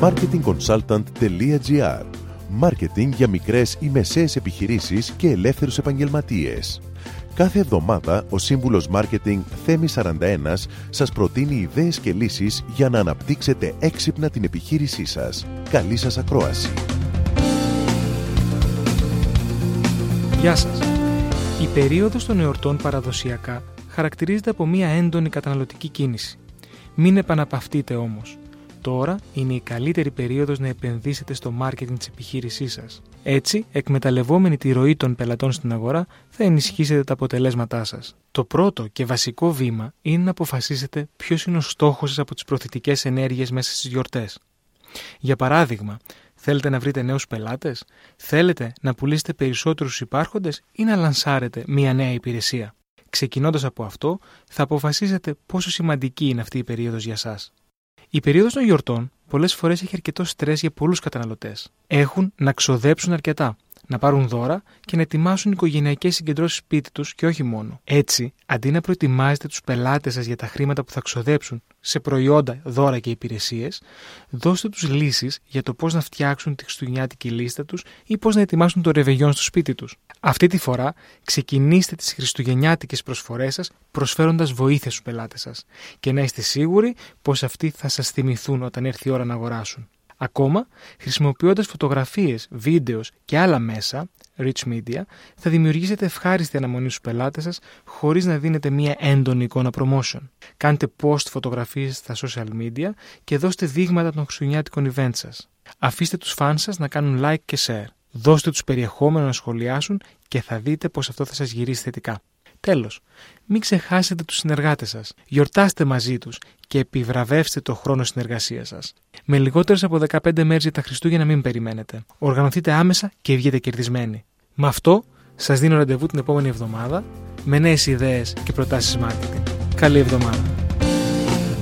marketingconsultant.gr Μάρκετινγκ για μικρές ή μεσαίες επιχειρήσεις και ελεύθερους επαγγελματίες. Κάθε εβδομάδα ο σύμβουλος Μάρκετινγκ Θέμη 41 σας προτείνει ιδέες και λύσεις για να αναπτύξετε έξυπνα την επιχείρησή σας. Καλή σας ακρόαση! Γεια σας! Η περίοδος των εορτών παραδοσιακά χαρακτηρίζεται από μια έντονη καταναλωτική κίνηση. Μην επαναπαυτείτε όμως. Τώρα είναι η καλύτερη περίοδος να επενδύσετε στο μάρκετινγκ της επιχείρησής σας. Έτσι, εκμεταλλευόμενοι τη ροή των πελατών στην αγορά, θα ενισχύσετε τα αποτελέσματά σας. Το πρώτο και βασικό βήμα είναι να αποφασίσετε ποιος είναι ο στόχος σας από τις προθετικές ενέργειες μέσα στις γιορτές. Για παράδειγμα, θέλετε να βρείτε νέους πελάτες, θέλετε να πουλήσετε περισσότερους υπάρχοντες ή να λανσάρετε μία νέα υπηρεσία. Ξεκινώντας από αυτό, θα αποφασίσετε πόσο σημαντική είναι αυτή η περίοδος για σας. Η περίοδος των γιορτών πολλές φορές έχει αρκετό στρες για πολλούς καταναλωτές. Έχουν να ξοδέψουν αρκετά, να πάρουν δώρα και να ετοιμάσουν οικογενειακές συγκεντρώσεις σπίτι τους και όχι μόνο. Έτσι, αντί να προετοιμάζετε τους πελάτες σας για τα χρήματα που θα ξοδέψουν σε προϊόντα, δώρα και υπηρεσίες, δώστε τους λύσεις για το πώς να φτιάξουν τη χριστουγεννιάτικη λίστα τους ή πώς να ετοιμάσουν το ρεβεγιόν στο σπίτι τους. Αυτή τη φορά ξεκινήστε τις χριστουγεννιάτικες προσφορές σας προσφέροντας βοήθεια στους πελάτες σας και να είστε σίγουροι πως αυτοί θα σας θυμηθούν όταν έρθει η ώρα να αγοράσουν. Ακόμα, χρησιμοποιώντας φωτογραφίες, βίντεος και άλλα μέσα, rich media, θα δημιουργήσετε ευχάριστη αναμονή στους πελάτες σας χωρίς να δίνετε μία έντονη εικόνα promotion. Κάντε post φωτογραφίες στα social media και δώστε δείγματα των χριστουγεννιάτικων event σας. Αφήστε τους fans σας να κάνουν like και share. Δώστε τους περιεχόμενο να σχολιάσουν και θα δείτε πως αυτό θα σας γυρίσει θετικά. Τέλος, μην ξεχάσετε τους συνεργάτες σας. Γιορτάστε μαζί τους και επιβραβεύστε το χρόνο συνεργασίας σας. Με λιγότερες από 15 μέρες για τα Χριστούγεννα μην περιμένετε. Οργανωθείτε άμεσα και βγείτε κερδισμένοι. Με αυτό σας δίνω ραντεβού την επόμενη εβδομάδα με νέες ιδέες και προτάσεις marketing. Καλή εβδομάδα.